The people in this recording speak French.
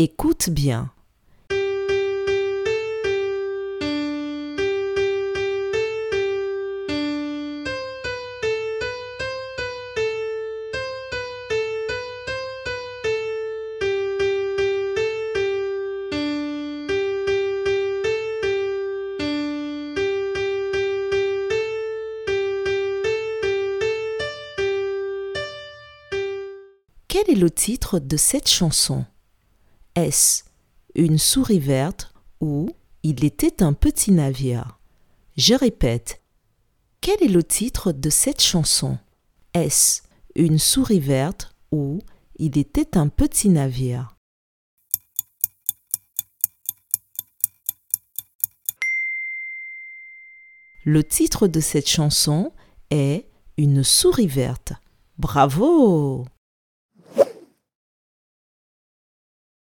Écoute bien. Quel est le titre de cette chanson? Est-ce Une souris verte ou Il était un petit navire Je répète. Quel est le titre de cette chanson? Est-ce Une souris verte ou Il était un petit navire Le titre de cette chanson est Une souris verte. Bravo